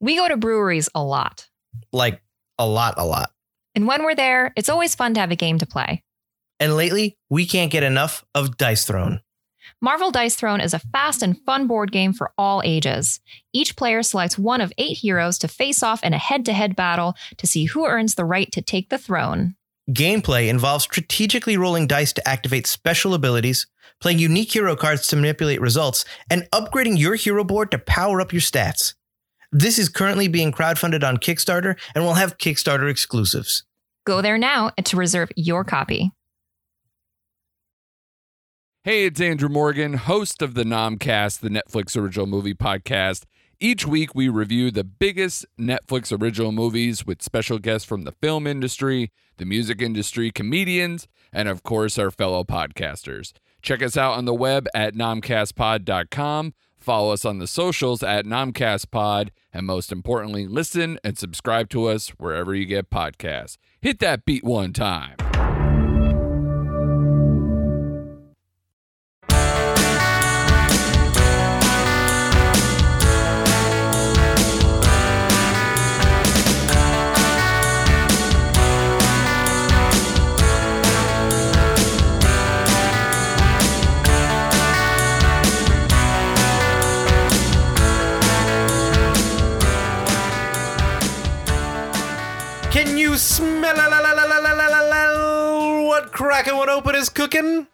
We go to breweries a lot. Like a lot, a lot. And when we're there, it's always fun to have a game to play. And lately, we can't get enough of Dice Throne. Marvel Dice Throne is a fast and fun board game for all ages. Each player selects one of eight heroes to face off in a head to head battle to see who earns the right to take the throne. Gameplay involves strategically rolling dice to activate special abilities, playing unique hero cards to manipulate results, and upgrading your hero board to power up your stats. This is currently being crowdfunded on Kickstarter and will have Kickstarter exclusives. Go there now to reserve your copy. Hey, it's Andrew Morgan, host of the Nomcast, the Netflix original movie podcast. Each week, we review the biggest Netflix original movies with special guests from the film industry, the music industry, comedians, and of course, our fellow podcasters. Check us out on the web at nomcastpod.com. Follow us on the socials at nomcastpod. And most importantly, listen and subscribe to us wherever you get podcasts. Hit that beat one time. Smell what cracking what open is cooking?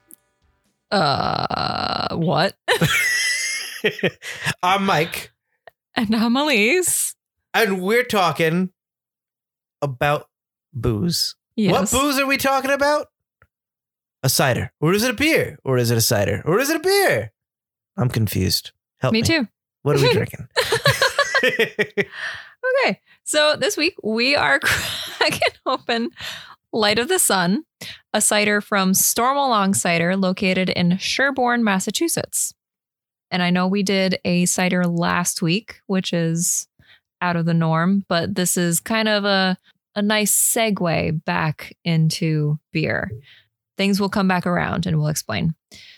Uh, what? I'm Mike, and I'm Elise. and we're talking about booze. Yes. What booze are we talking about? A cider. Or is it a beer? Or is it a cider? Or is it a beer? I'm confused. Help me. Me too. What are we drinking? Okay. So this week we are cracking open Light of the Sun, a cider from Stormalong Cider located in Sherborn, Massachusetts. And I know we did a cider last week, which is out of the norm, but this is kind of a, a nice segue back into beer. Things will come back around and we'll explain.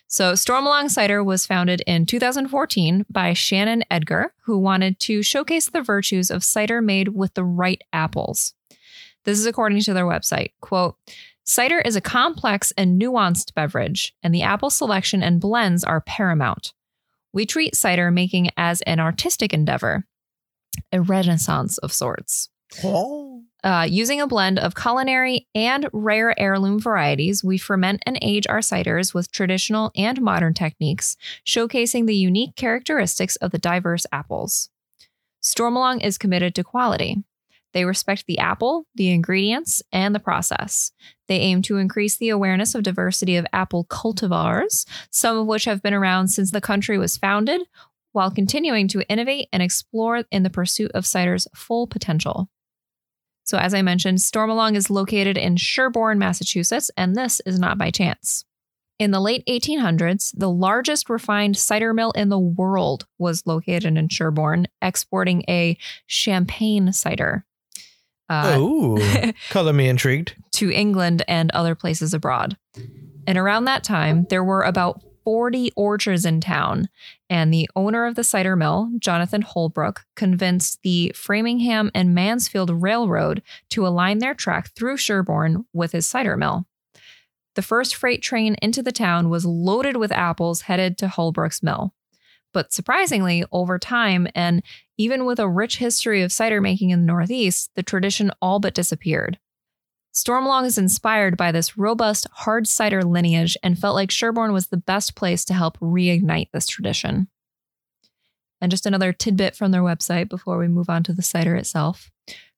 So, Storm Stormalong Cider was founded in 2014 by Shannon Edgar, who wanted to showcase the virtues of cider made with the right apples. This is according to their website. Quote, Cider is a complex and nuanced beverage, and the apple selection and blends are paramount. We treat cider making as an artistic endeavor, a renaissance of sorts. oh. Uh, using a blend of culinary and rare heirloom varieties, we ferment and age our ciders with traditional and modern techniques, showcasing the unique characteristics of the diverse apples. Stormalong is committed to quality. They respect the apple, the ingredients, and the process. They aim to increase the awareness of diversity of apple cultivars, some of which have been around since the country was founded, while continuing to innovate and explore in the pursuit of cider's full potential. So, as I mentioned, Stormalong is located in Sherborn, Massachusetts, and this is not by chance. In the late 1800s, the largest refined cider mill in the world was located in Sherborn, exporting a champagne cider uh, oh. Color me intrigued. to England and other places abroad. And around that time, there were about 40 orchards in town, and the owner of the cider mill, Jonathan Holbrook, convinced the Framingham and Mansfield Railroad to align their track through Sherborn with his cider mill. The first freight train into the town was loaded with apples headed to Holbrook's mill. But surprisingly, over time, and even with a rich history of cider making in the Northeast, the tradition all but disappeared. Stormalong is inspired by this robust hard cider lineage and felt like Sherborn was the best place to help reignite this tradition. And just another tidbit from their website before we move on to the cider itself.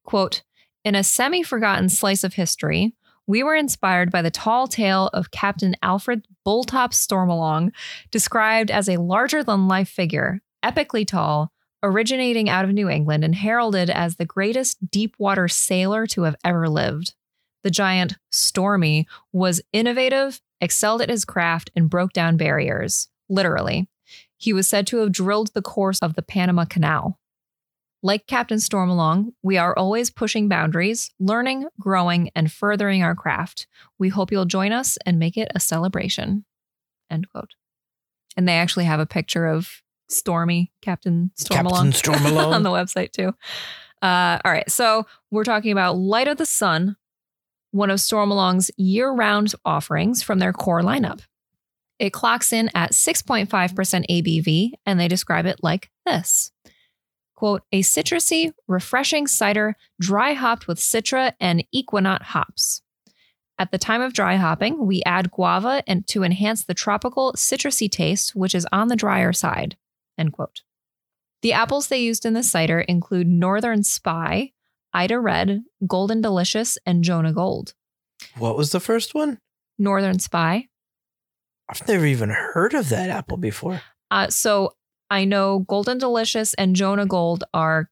Quote, in a semi forgotten slice of history, we were inspired by the tall tale of Captain Alfred Bulltop Stormalong, described as a larger than life figure, epically tall, originating out of New England and heralded as the greatest deep water sailor to have ever lived. The giant Stormy was innovative, excelled at his craft, and broke down barriers. Literally. He was said to have drilled the course of the Panama Canal. Like Captain Stormalong, we are always pushing boundaries, learning, growing, and furthering our craft. We hope you'll join us and make it a celebration. End quote. And they actually have a picture of Stormy, Captain Stormalong. Captain Stormalone. on the website too. Uh, all right, so we're talking about Light of the Sun, one of Stormalong's year-round offerings from their core lineup. It clocks in at 6.5% ABV, and they describe it like this. Quote, a citrusy, refreshing cider dry hopped with Citra and Ekuanot hops. At the time of dry hopping, we add guava and to enhance the tropical citrusy taste, which is on the drier side. End quote. The apples they used in the cider include Northern Spy, Ida Red, Golden Delicious, and Jonagold. what was the first one? Northern Spy. I've never even heard of that apple before. Uh, so I know Golden Delicious and Jonagold are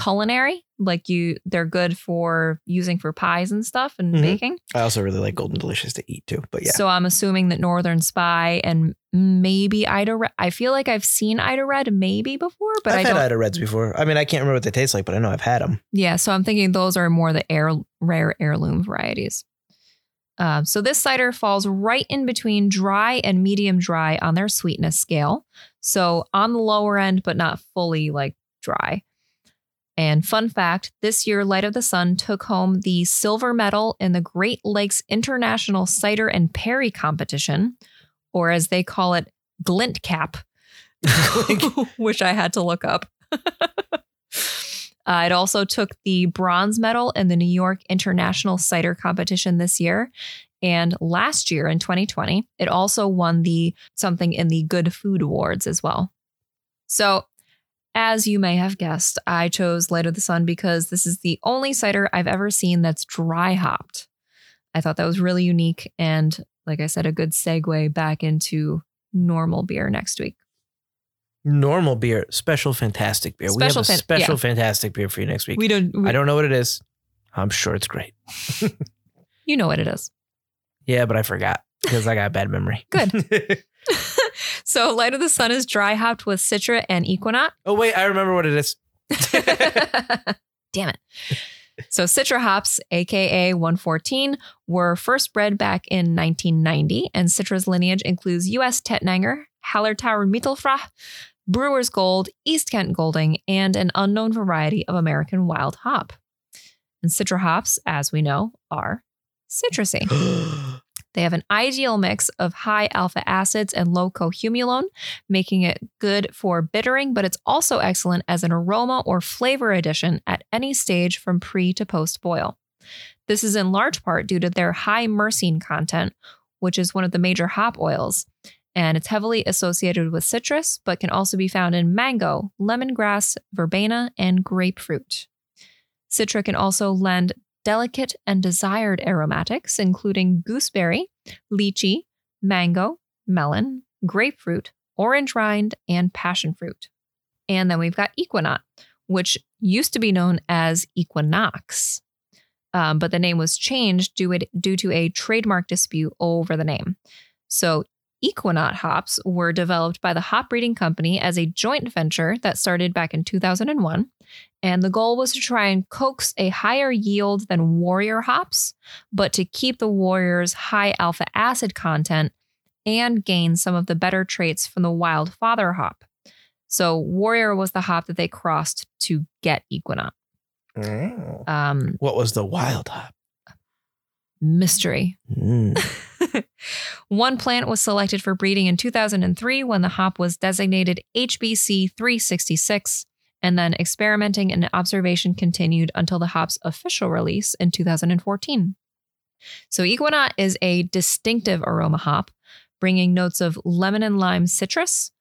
culinary, like you, they're good for using for pies and stuff and Mhm. baking. I also really like Golden Delicious to eat too. But yeah, So I'm assuming that Northern Spy and maybe Ida Red. I feel like I've seen Ida Red maybe before, but I've I had. Ida Reds before. I mean, I can't remember what they taste like, but I know I've had them. Yeah, so I'm thinking those are more the air, rare heirloom varieties. Um, so this cider falls right in between dry and medium dry on their sweetness scale. So on the lower end, but not fully like dry. And fun fact this year, Light of the Sun took home the silver medal in the Great Lakes International Cider and Perry Competition, or as they call it, GLINTCAP, which I had to look up. Uh, it also took the bronze medal in the New York International Cider Competition this year. And last year in 2020, it also won the something in the Good Food Awards as well. So, as you may have guessed, I chose Light of the Sun because this is the only cider I've ever seen that's dry hopped. I thought that was really unique. And like I said, a good segue back into normal beer next week. Normal beer, special fantastic beer. Special we have a fan- special yeah. fantastic beer for you next week. We don't, we, I don't know what it is. I'm sure it's great. you know what it is. Yeah, but I forgot because I got a bad memory. Good. So, Light of the Sun is dry hopped with Citra and Ekuanot. oh wait, I remember what it is. Damn it. So, Citra hops, aka 114, were first bred back in 1990, and Citra's lineage includes U.S. Tettnanger, Hallertauer Mittelfrüh, Brewer's Gold, East Kent Golding, and an unknown variety of American wild hop. And Citra hops, as we know, are citrusy. They have an ideal mix of high alpha acids and low cohumulone, making it good for bittering, but it's also excellent as an aroma or flavor addition at any stage from pre to post boil. This is in large part due to their high myrcene content, which is one of the major hop oils, and it's heavily associated with citrus, but can also be found in mango, lemongrass, verbena, and grapefruit. Citra can also lend delicate and desired aromatics, including gooseberry, lychee, mango, melon, grapefruit, orange rind, and passion fruit. And then we've got Ekuanot, which used to be known as Equinox, um, but the name was changed due, it, due to a trademark dispute over the name. So Ekuanot hops were developed by the Hop Breeding Company as a joint venture that started back in 2001. And the goal was to try and coax a higher yield than Warrior hops, but to keep the Warrior's high alpha acid content and gain some of the better traits from the Wild Father hop. So Warrior was the hop that they crossed to get Ekuanot. Oh. Um, What was the wild hop? mystery. Mm. One plant was selected for breeding in 2003 when the hop was designated HBC 366, and then experimenting and observation continued until the hop's official release in 2014. So, Ekuanot is a distinctive aroma hop, bringing notes of lemon and lime citrus,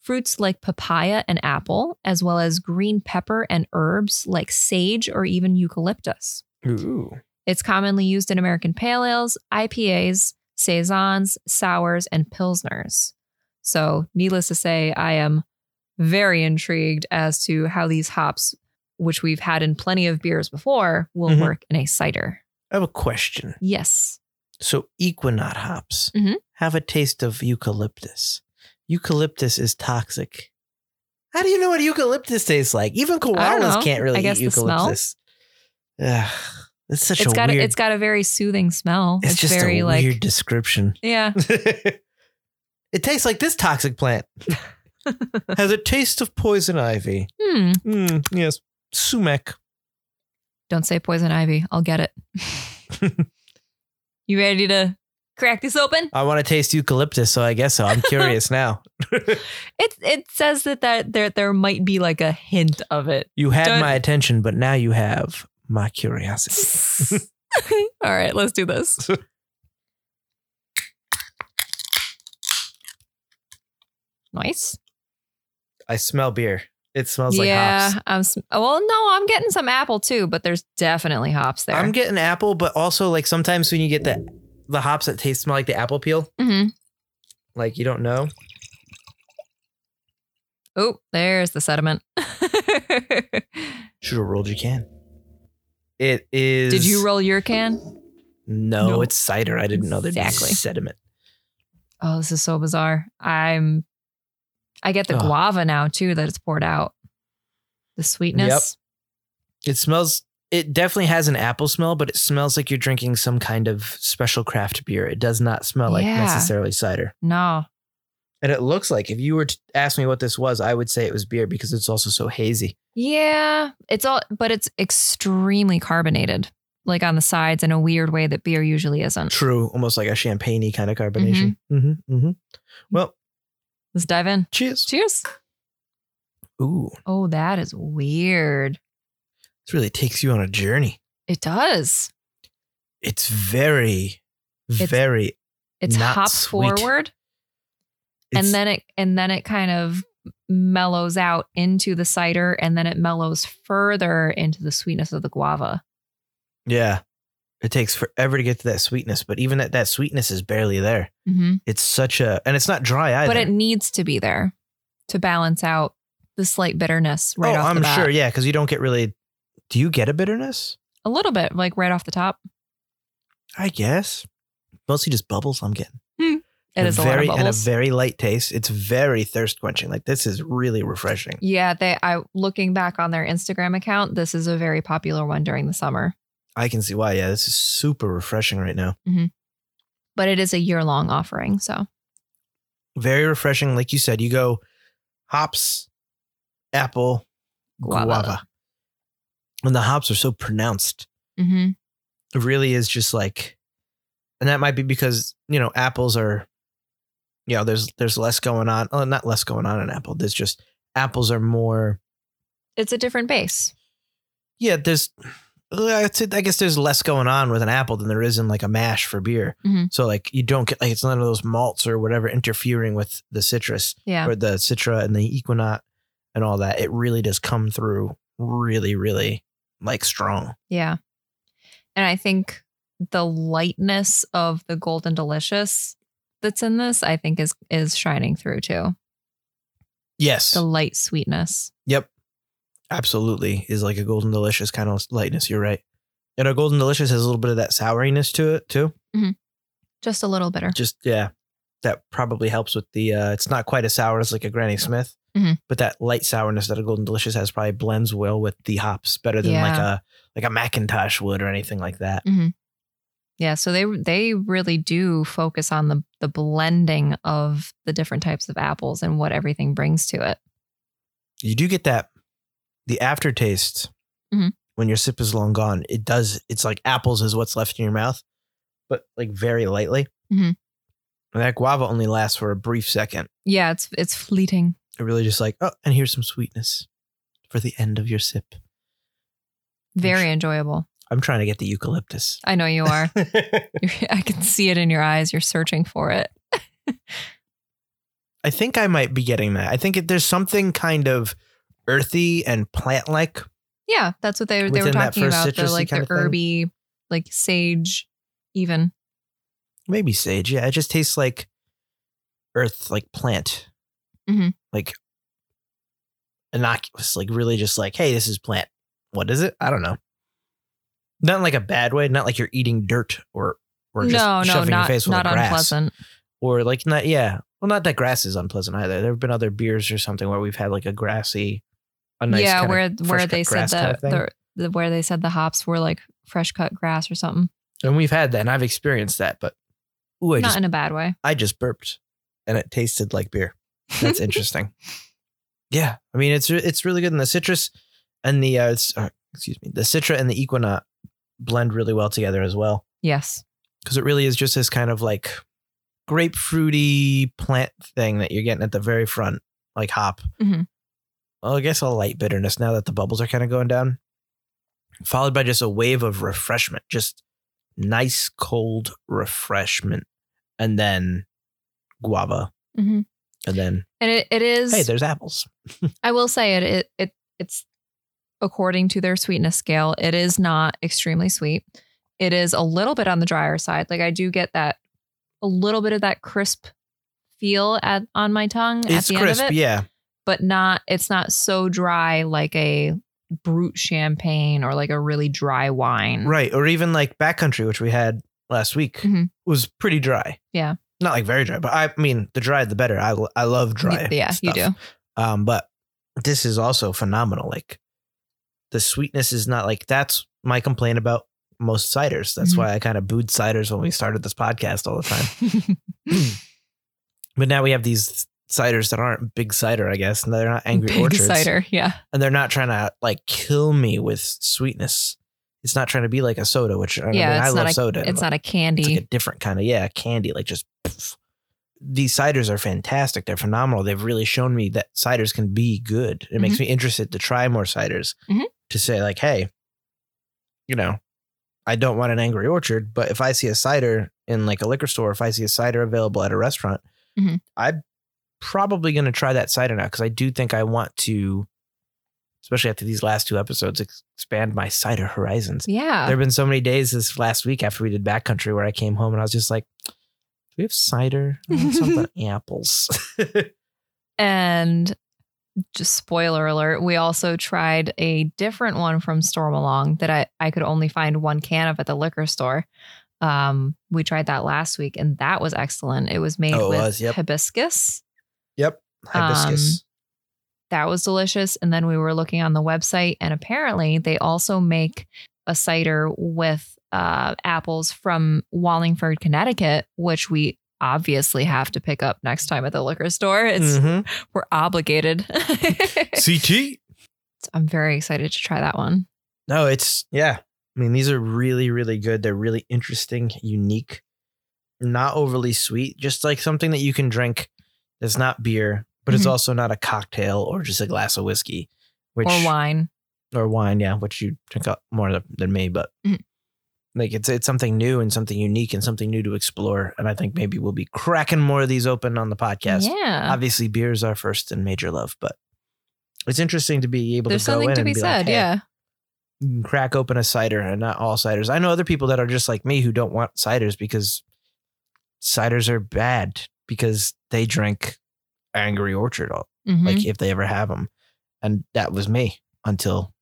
fruits like papaya and apple, as well as green pepper and herbs like sage or even eucalyptus. Ooh. It's commonly used in American pale ales, IPAs, saisons, sours, and pilsners. So, needless to say, I am very intrigued as to how these hops, which we've had in plenty of beers before, will Mhm. work in a cider. I have a question. Yes. So Ekuanot hops Mhm. have a taste of eucalyptus. Eucalyptus is toxic. How do you know what eucalyptus tastes like? Even koalas can't really I guess eat the smell. eucalyptus. Ugh, it's such It's a got weird. a, it's got a very soothing smell. it's It's, just very a like weird description. yeah. it tastes like this toxic plant. Has a taste of poison ivy. Hmm. Mm, yes. Sumac. Don't say poison ivy. I'll get it. you ready to crack this open? I want to taste eucalyptus, so I guess so. I'm curious now. It it says that, that there there might be like a hint of it. You had Don't- my attention, but now you have my curiosity. All right, let's do this. Nice. I smell beer. It smells yeah, like hops. Yeah, I'm. sm- Well, no, I'm getting some apple too, but there's definitely hops there. I'm getting apple, but also like sometimes when you get the the hops that taste smell like the apple peel, hmm like you don't know. Oh, there's the sediment. Should have rolled your can. It is. Did you roll your can? No, No. it's cider. I didn't know there'd Exactly. be sediment. Oh, this is so bizarre. I'm. I get the Ugh. guava now too that it's poured out. The sweetness. Yep. It smells. It definitely has an apple smell, but it smells like you're drinking some kind of special craft beer. It does not smell like Yeah. necessarily cider. No. And it looks like if you were to ask me what this was, I would say it was beer because it's also so hazy. Yeah, it's all, but it's extremely carbonated, like on the sides in a weird way that beer usually isn't. True, almost like a champagne kind of carbonation. Mm-hmm, mm-hmm. Well, Let's dive in. cheers. Cheers. Ooh, Oh, that is weird. this really takes you on a journey. It does. It's very, It's very. It's hop sweet. forward, it's- and then it and then it kind of mellows out into the cider, and then it mellows further into the sweetness of the guava. yeah, it takes forever to get to that sweetness, but even that that sweetness is barely there. hmm It's such a, and it's not dry either. But it needs to be there to balance out the slight bitterness right oh, off I'm sure. Yeah, because you don't get really. Do you get a bitterness? A little bit, like right off the top. I guess mostly just bubbles. I'm getting. It is a very lot of bubbles. and a very light taste. It's very thirst quenching. Like this is really refreshing. yeah, they. I looking back on their Instagram account, this is a very popular one during the summer. I can see why. Yeah, this is super refreshing right now. But it is a year long offering, so Very refreshing. Like you said, you go hops, apple, Guava. guava. And the hops are so pronounced. hmm It really is just like, and that might be because you know apples are, you know, there's there's less going on. Oh, not less going on in apple. There's just apples are more. it's a different base. Yeah, there's. I guess there's less going on with an apple than there is in like a mash for beer. Mhm. So like you don't get like it's none of those malts or whatever interfering with the citrus. Yeah, or the Citra and the Ekuanot and all that, it really does come through really, really like strong. yeah. And I think the lightness of the golden delicious that's in this, I think is is shining through too. Yes. The light sweetness. yep. Absolutely. Is like a golden delicious kind of lightness. You're right. And our golden delicious has a little bit of that souriness to it too. Just a little bitter. Just yeah. That probably helps with the uh it's not quite as sour as like a Granny Smith. Mhm. But that light sourness that a golden delicious has probably blends well with the hops better than like a like a McIntosh would or anything like that. Yeah, so they they really do focus on the the blending of the different types of apples and what everything brings to it. you do get that the aftertaste Mhm. when your sip is long gone it does it's like apples is what's left in your mouth but like very lightly Mhm. and that guava only lasts for a brief second Yeah, it's it's fleeting. it really just like oh and here's some sweetness for the end of your sip Very enjoyable. I'm trying to get the eucalyptus I know you are. I can see it in your eyes. You're searching for it. i think i might be getting that i think it, there's something kind of earthy and plant-like Yeah, that's what they they were talking about. The like the herby, like sage, even. maybe sage yeah it just tastes like earth like plant Mhm. like innocuous like really just like hey this is plant what is it i don't know not in like a bad way not like you're eating dirt or or just no, no, shoving your face with not grass unpleasant. or like not yeah well not that grass is unpleasant either there have been other beers or something where we've had like a grassy a nice yeah, where where they said grass the, the where they said the hops were like fresh cut grass or something. and we've had that and i've experienced that but ooh i not just in a bad way. i just burped and it tasted like beer That's interesting. Yeah, I mean it's it's really good, in the citrus and the uh, it's, uh, excuse me, the citra and the ekuanot blend really well together as well Yes. because it really is just this kind of like grapefruity plant thing that you're getting at the very front, like hop. Mhm. Well, I guess a light bitterness now that the bubbles are kind of going down, followed by just a wave of refreshment, just nice cold refreshment, and then guava, hmm and then And it, it is. hey, there's apples. I will say it, it it it's according to their sweetness scale, it is not extremely sweet. It is a little bit on the drier side. Like I do get that a little bit of that crisp feel at on my tongue at It's the crisp, end of it, yeah. but not it's not so dry like a brute champagne or like a really dry wine. Right. Or even like backcountry, which we had last week, Mhm. was pretty dry. Yeah. Not like very dry, but I mean, the drier the better. I, I love dry. Yeah, you do. Um, but this is also phenomenal. Like the sweetness is not like that's my complaint about most ciders. That's Mhm. why I kind of booed ciders when we started this podcast all the time. but now we have these ciders that aren't big cider, I guess, and they're not angry Big orchards, cider. Yeah. and they're not trying to like kill me with sweetness. It's not trying to be like a soda, which I, mean, Yeah, I love a- soda. It's not a it's candy. like a different kind of yeah candy like just poof. these ciders are fantastic they're phenomenal they've really shown me that ciders can be good it makes me interested to try more ciders Mhm. To say like hey you know i don't want an angry orchard but if i see a cider in like a liquor store if i see a cider available at a restaurant Mhm. i'm probably going to try that cider now because i do think i want to especially after these last two episodes expand my cider horizons yeah. there have been so many days this last week after we did backcountry where I came home and I was just like, "Do we have cider? I want something apples." And just spoiler alert, we also tried a different one from Stormalong that I, I could only find one can of at the liquor store. Um, we tried that last week and that was excellent. It was made Oh, it with was, yep. hibiscus. yep, hibiscus. That was delicious. And then we were looking on the website and apparently they also make a cider with uh, apples from Wallingford, Connecticut, which we obviously have to pick up next time at the liquor store. It's Mhm. we're obligated. CT. I'm very excited to try that one. No, it's yeah. I mean, these are really, really good. They're really interesting, unique, not overly sweet. Just like something that you can drink. That's not beer, but it's Mhm. also not a cocktail or just a glass of whiskey, which or wine. or wine, yeah, which you drink up more than- than me, but Mhm. Like it's it's something new and something unique and something new to explore. And I think maybe we'll be cracking more of these open on the podcast. Yeah. Obviously, beer is our first and major love, but it's interesting to be able There's to go something in to and be be said. like, hey, yeah. you can crack open a cider and not all ciders. I know other people that are just like me who don't want ciders because ciders are bad because they drink Angry Orchard, all- Mhm. like if they ever have them. And that was me until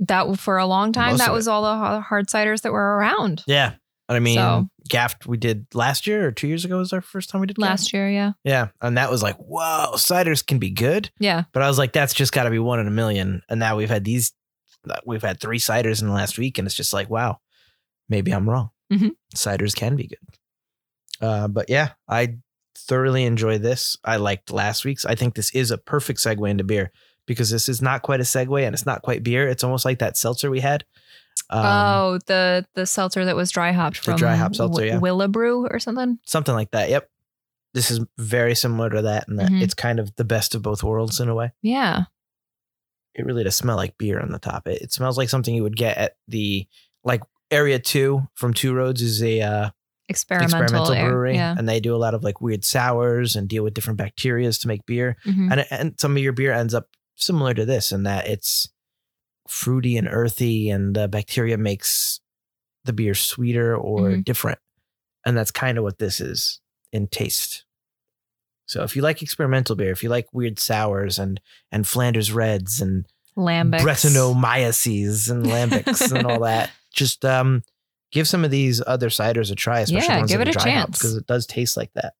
that for a long time, Most that was all the hard ciders that were around Yeah. I mean, So- Gaffed we did last year or two years ago was our first time we did last Gaffed. year. Yeah. Yeah. And that was like, whoa, ciders can be good. Yeah. But I was like, that's just got to be one in a million. And now we've had these, we've had three ciders in the last week. And it's just like, wow, maybe I'm wrong. Mhm. Ciders can be good. Uh, but yeah, I thoroughly enjoy this. I liked last week's. I think this is a perfect segue into beer because this is not quite a segue and it's not quite beer. It's almost like that seltzer we had. Um, oh, the the seltzer that was dry hopped from dry hop seltzer, Wi- yeah. Willowbrew or something. something like that. Yep. This is very similar to that, and that Mhm. it's kind of the best of both worlds in a way. Yeah. It really does smell like beer on the top. It, it smells like something you would get at the like area two from Two Roads is a uh, Experimental, experimental brewery, Yeah. and they do a lot of like weird sours and deal with different bacterias to make beer. Mhm. And and some of your beer ends up similar to this in that it's fruity and earthy, and the bacteria makes the beer sweeter or Mhm. different. And that's kind of what this is in taste. So if you like experimental beer, if you like weird sours and and Flanders Reds and Lambics. Brettanomyces and lambics and all that, just um give some of these other ciders a try, especially Yeah, ones give that it a dry chance. because it does taste like that.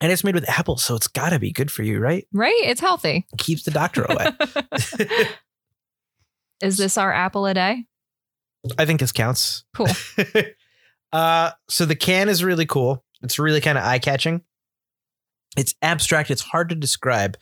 And it's made with apples, so it's got to be good for you, right? Right? It's healthy. Keeps the doctor away. Is this our apple a day? I think this counts. Cool. uh, so the can is really cool. It's really kind of eye catching. It's abstract. It's hard to describe,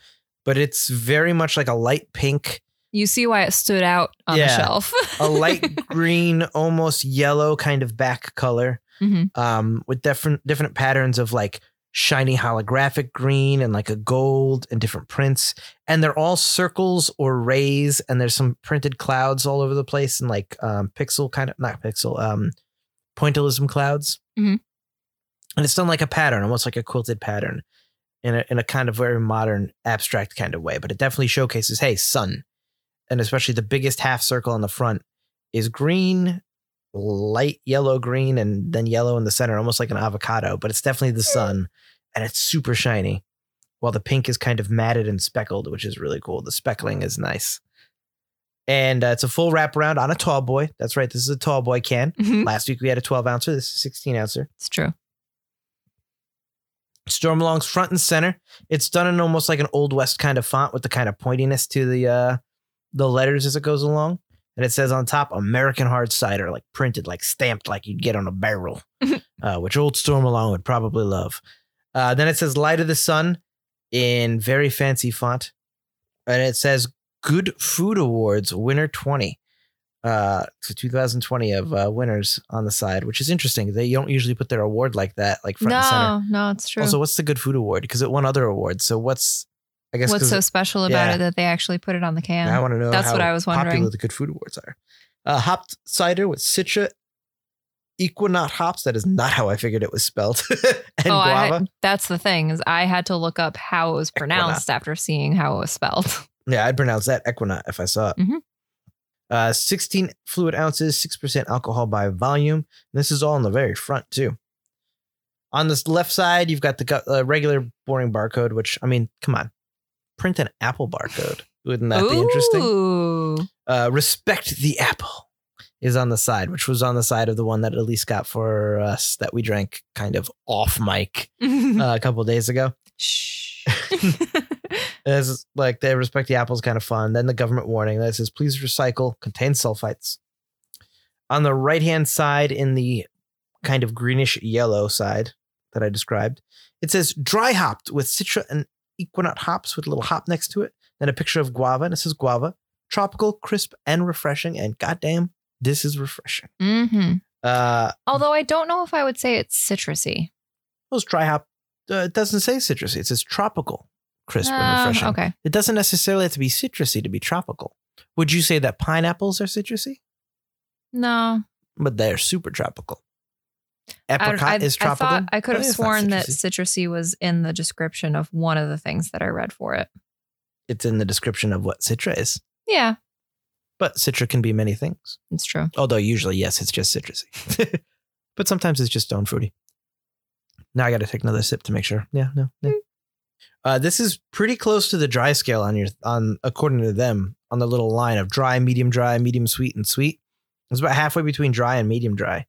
but it's very much like a light pink, You see why it stood out on Yeah. the shelf. a light green, almost yellow kind of back color, Mhm. um, with different different patterns of like shiny holographic green and like a gold and different prints. And they're all circles or rays, and there's some printed clouds all over the place and like um, pixel kind of not pixel, um, pointillism clouds. Mhm. And it's done like a pattern, almost like a quilted pattern. In a, in a kind of very modern, abstract kind of way, but it definitely showcases, hey, sun, and especially the biggest half circle on the front is green, light yellow green, and then yellow in the center, almost like an avocado, but it's definitely the sun and it's super shiny. While the pink is kind of matted and speckled, which is really cool. The speckling is nice. And uh, it's a full wraparound on a tall boy. That's right. This is a tall boy can. Mhm. Last week we had a 12 ouncer. This is a 16 ouncer. It's true. Stormalong's front and center. It's done in almost like an old west kind of font with the kind of pointiness to the uh the letters as it goes along. And it says on top American hard cider, like printed, like stamped, like you'd get on a barrel, uh, which old Storm Stormalong would probably love. Uh, then it says Light of the Sun in very fancy font. And it says Good Food Awards winner 20. Uh, to 2020 of uh, winners on the side, which is interesting. They don't usually put their award like that, like front and center. No, no, it's true. Also, what's the Good Food Award? Because it won other awards. So what's I guess What's so special about yeah. it that they actually put it on the can? I want to know That's what I was wondering. popular the Good Food Awards are. Uh, hopped cider with Citra Ekuanot hops. That is not how I figured it was spelled. and oh, had, that's the thing is I had to look up how it was pronounced after seeing how it was spelled. yeah, I'd pronounce that Equinaut if I saw it. Mhm. Uh, 16 fluid ounces, 6% alcohol by volume. This is all in the very front, too. On this left side, you've got the uh, regular boring barcode, which, I mean, come on. Print an Apple barcode. Wouldn't that be interesting? Uh, respect the apple is on the side, which was on the side of the one that Elise got for us that we drank kind of off mic uh, a couple days ago. Shh. It's like they respect the apples kind of fun. Then the government warning that says please recycle contains sulfites. On the right hand side, in the kind of greenish yellow side that I described, it says dry hopped with Citra and Ekuanot hops with a little hop next to it. Then a picture of guava, and it says guava, tropical, crisp, and refreshing. And goddamn, this is refreshing. Mm-hmm. Uh, Although I don't know if I would say it's citrusy. those dry hop, uh, it doesn't say citrusy. It says tropical, crisp, and Ah, refreshing. okay. It doesn't necessarily have to be citrusy to be tropical. Would you say that pineapples are citrusy? No. But they're super tropical. I, Apricot I, is I tropical. thought I could have sworn that citrusy. was in the description of one of the things that I read for it. it's in the description of what citra is. Yeah, But citra can be many things. it's true. Although usually, yes, it's just citrusy. but sometimes it's just stone fruity. Now I got to take another sip to make sure. Yeah, no, no. Uh, this is pretty close to the dry scale on your on according to them on the little line of dry, medium dry, medium sweet, and sweet. It's about halfway between dry and medium dry.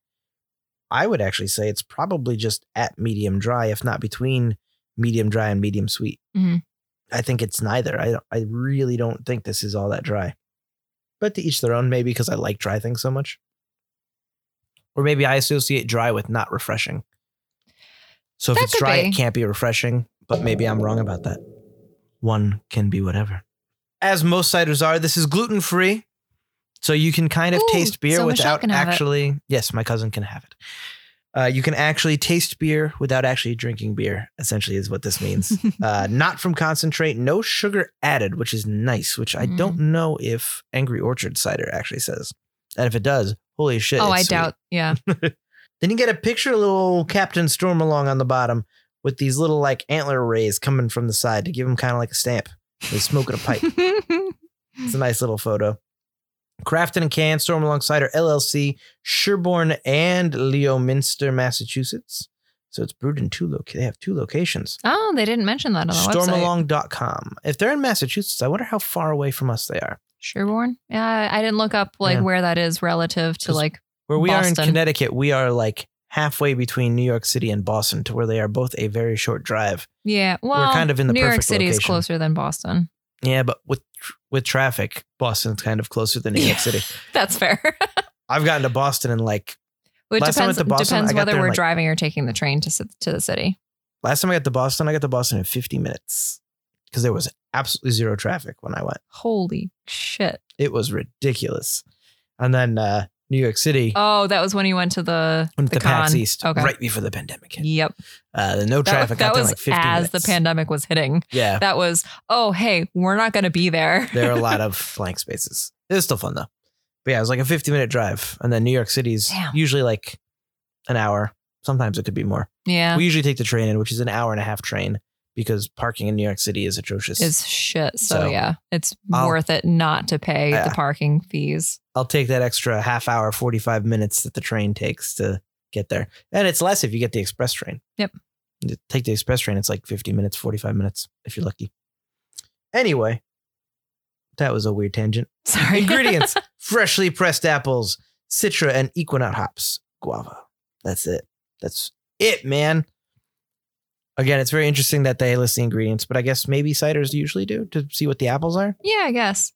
I would actually say it's probably just at medium dry, if not between medium dry and medium sweet. Mhm. I think it's neither. I don't, I really don't think this is all that dry. But to each their own, maybe because I like dry things so much. Or maybe I associate dry with not refreshing. So if That it's dry, be. it can't be refreshing, but maybe I'm wrong about that. One can be whatever. As most ciders are, this is gluten free. So you can kind of Ooh, taste beer so without can have it. actually. Yes, my cousin can have it. Uh, you can actually taste beer without actually drinking beer, essentially, is what this means. uh, not from concentrate, no sugar added, which is nice, which I Mm. don't know if Angry Orchard cider actually says. And if it does, holy shit. oh, I sweet. doubt. Yeah. Then you get a picture of little Captain Stormalong on the bottom with these little like antler rays coming from the side to give him kind of like a stamp. He's smoking a pipe. It's a nice little photo. Crafted and canned, alongside Cider LLC, Sherborn and Leominster, Massachusetts. So it's brewed in two loc. They have two locations. oh, they didn't mention that on the website. Stormalong.com. If they're in Massachusetts, I wonder how far away from us they are. Sherborn. Yeah, I didn't look up like Yeah. where that is relative to like. Where we are in Connecticut, we are like halfway between New York City and Boston, to where they are both a very short drive. Yeah, well, we're kind of in the New York City is closer than Boston. Yeah, but with with traffic, Boston's kind of closer than New York Yeah. City. That's fair. I've gotten to Boston in like Well, it Last time I depends went to Boston, depends whether we're like- driving or taking the train to to the city. Last time I got to Boston, I got to Boston in 50 minutes because there was absolutely zero traffic when I went. Holy shit. It was ridiculous. And then uh, New York City, Oh, that was when you went to the, went to the the PAX. East Okay. right before the pandemic hit. Yep. Uh, the no That, traffic that was like 50 as minutes. the pandemic was hitting. Yeah, That was, oh, hey, we're not going to be there. there are a lot of blank spaces. It was still fun though. But yeah, it was like a 50 minute drive. And then New York City's Damn. usually like an hour. Sometimes it could be more. yeah. We usually take the train in, which is an hour and a half train because parking in New York City is atrocious. Is shit. So, So, yeah, it's I'll- worth it not to pay Yeah. the parking fees. I'll take that extra half hour, 45 minutes that the train takes to get there. And it's less if you get the express train. Yep. Take the express train, it's like 50 minutes, 45 minutes if you're lucky. Anyway, that was a weird tangent. Sorry. Ingredients freshly pressed apples, citra, and equinox hops, guava. That's it. That's it, man. Again, it's very interesting that they list the ingredients, but I guess maybe ciders usually do to see what the apples are. Yeah, I guess.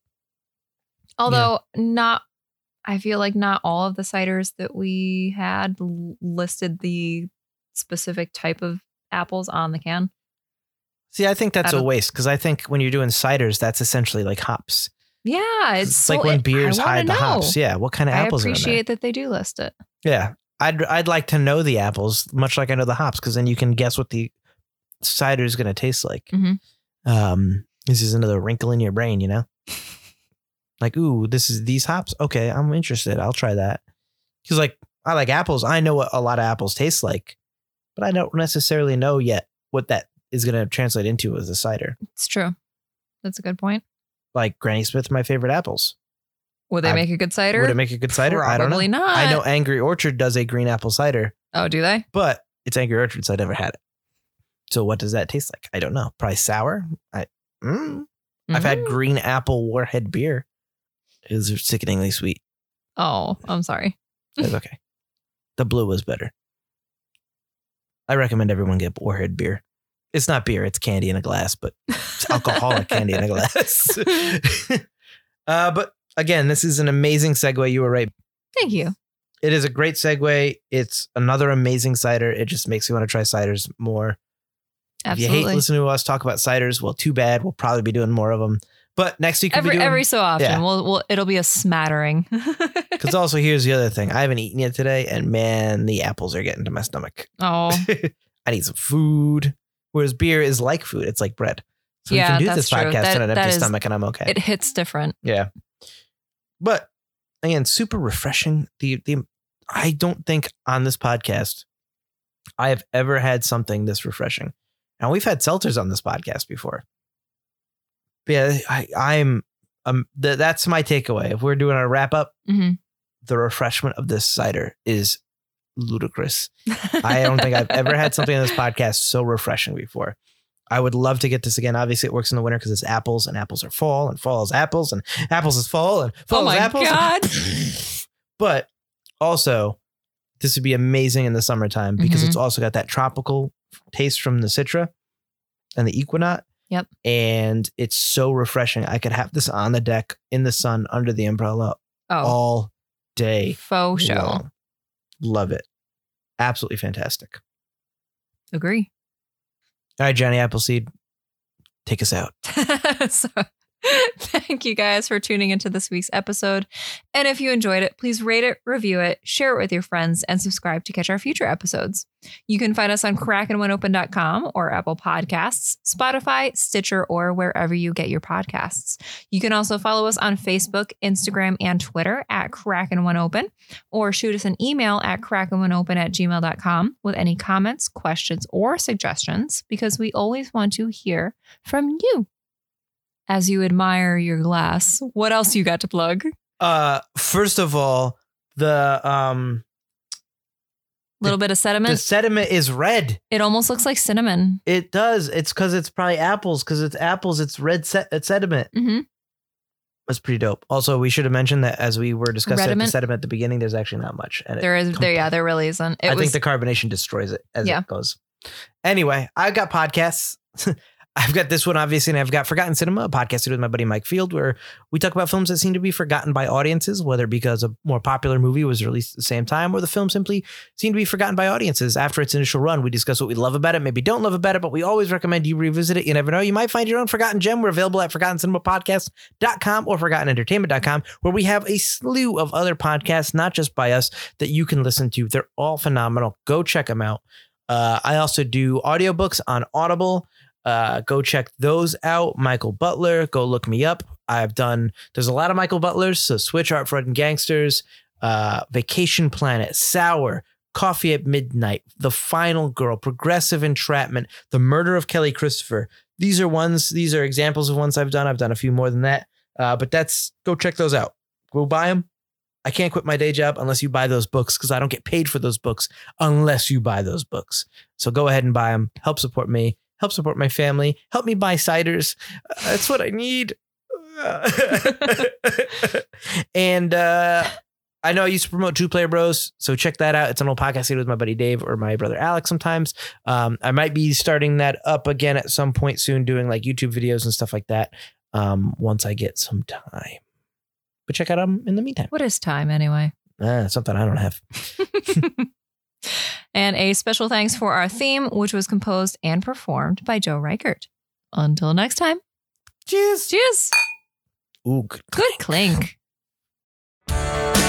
Although not, I feel like not all of the ciders that we had listed the specific type of apples on the can. See, I think that's a waste because I think when you're doing ciders, that's essentially like hops. Yeah, it's, It's, so like when beers hide the know. hops. Yeah, what kind of I apples are in there? I appreciate that they do list it. Yeah, I'd I'd like to know the apples, much like I know the hops, because then you can guess what the cider is going to taste like. Mhm. Um, this is another wrinkle in your brain, you know. like, ooh, this is these hops. Okay, I'm interested. I'll try that. Because like I like apples. I know what a lot of apples taste like, but I don't necessarily know yet what that is going to translate into as a cider. It's true. That's a good point. Like Granny Smith, my favorite apples. Would they I- make a good cider? Would it make a good cider? I don't know. Probably not. I know Angry Orchard does a green apple cider, Oh, do they? but it's Angry Orchard, so I never had it. So what does that taste like? I don't know. Probably sour. I mm. I've had Mhm. green apple warhead beer. It was sickeningly sweet. Oh, I'm sorry. It was okay. the blue was better. I recommend everyone get warhead beer. It's not beer; it's candy in a glass, but it's alcoholic candy in a glass. uh, but again, this is an amazing segue. You were right. Thank you. It is a great segue. It's another amazing cider. It just makes you want to try ciders more. If you Absolutely. hate listening to us talk about ciders, well, too bad. We'll probably be doing more of them. But next week we'll every doing. every so often, yeah. we'll, we'll it'll be a smattering. Because also here's the other thing. I haven't eaten yet today, and man, the apples are getting to my stomach. oh, I need some food. Whereas beer is like food; it's like bread. So Yeah, we can do this podcast That- on an empty is- stomach, and I'm okay. it hits different. Yeah. But again, super refreshing. The the I don't think on this podcast I have ever had something this refreshing. And we've had seltzers on this podcast before. But yeah, I, I'm um th- that's my takeaway. If we're doing a wrap up, Mhm. the refreshment of this cider is ludicrous. I don't think I've ever had something on this podcast so refreshing before. I would love to get this again. Obviously, it works in the winter because it's apples, and apples are fall, and fall is apples, and apples is fall, and fall Oh is my apples. God. but also, this would be amazing in the summertime because Mhm. it's also got that tropical taste from the citra and the equinox. Yep. And it's so refreshing. I could have this on the deck in the sun under the umbrella oh, all day. faux show. long. Love it. Absolutely fantastic. Agree. All right, Johnny Appleseed, take us out. so, thank you guys for tuning into this week's episode. And if you enjoyed it, please rate it, review it, share it with your friends, and subscribe to catch our future episodes. You can find us on crackandoneopen.com or Apple Podcasts, Spotify, Stitcher, or wherever you get your podcasts. You can also follow us on Facebook, Instagram, and Twitter at crackandoneopen, or shoot us an email at crackandoneopen at gmail.com with any comments, questions, or suggestions, because we always want to hear from you. As you admire your glass, what else you got to plug? Uh, first of all, the um little bit of sediment. the sediment. is red. It almost looks like cinnamon. It does. It's because it's probably apples. Because it's apples. It's red se- it's sediment. hmm That's pretty dope. Also, we should have mentioned that as we were discussing the sediment at the beginning. There's actually not much, and There is there, yeah, there really isn't. It I was think the carbonation destroys it as Yeah. it goes. Anyway, I've got podcasts. I've got this one, obviously, and I've got Forgotten Cinema, a podcast with my buddy Mike Field, where we talk about films that seem to be forgotten by audiences, whether because a more popular movie was released at the same time or the film simply seemed to be forgotten by audiences after its initial run. We discuss what we love about it, maybe don't love about it, but we always recommend you revisit it. You never know. You might find your own forgotten gem. We're available at forgottencinemapodcast.com or forgottenentertainment.com, where we have a slew of other podcasts, not just by us, that you can listen to. They're all phenomenal. Go check them out. Uh, I also do audiobooks on Audible. Uh, go check those out. Michael Butler, go look me up. I've done, there's a lot of Michael Butlers. So Switch Art, Fred and Gangsters, uh, Vacation Planet, Sour, Coffee at Midnight, The Final Girl, Progressive Entrapment, The Murder of Kelly Christopher. These are ones, these are examples of ones I've done. I've done a few more than that. Uh, but that's, go check those out. Go buy them. I can't quit my day job unless you buy those books because I don't get paid for those books unless you buy those books. So go ahead and buy them. Help support me help support my family, help me buy ciders. That's what I need. and uh, I know I used to promote Two Player Bros, so check that out. It's an old podcast I with my buddy Dave or my brother Alex sometimes. Um, I might be starting that up again at some point soon, doing like YouTube videos and stuff like that um, once I get some time. But check out them in the meantime. What is time anyway? Uh, something I don't have. And a special thanks for our theme, which was composed and performed by Joe Reichert. Until next time. Cheers. Cheers. Ooh, good, good clink. clink.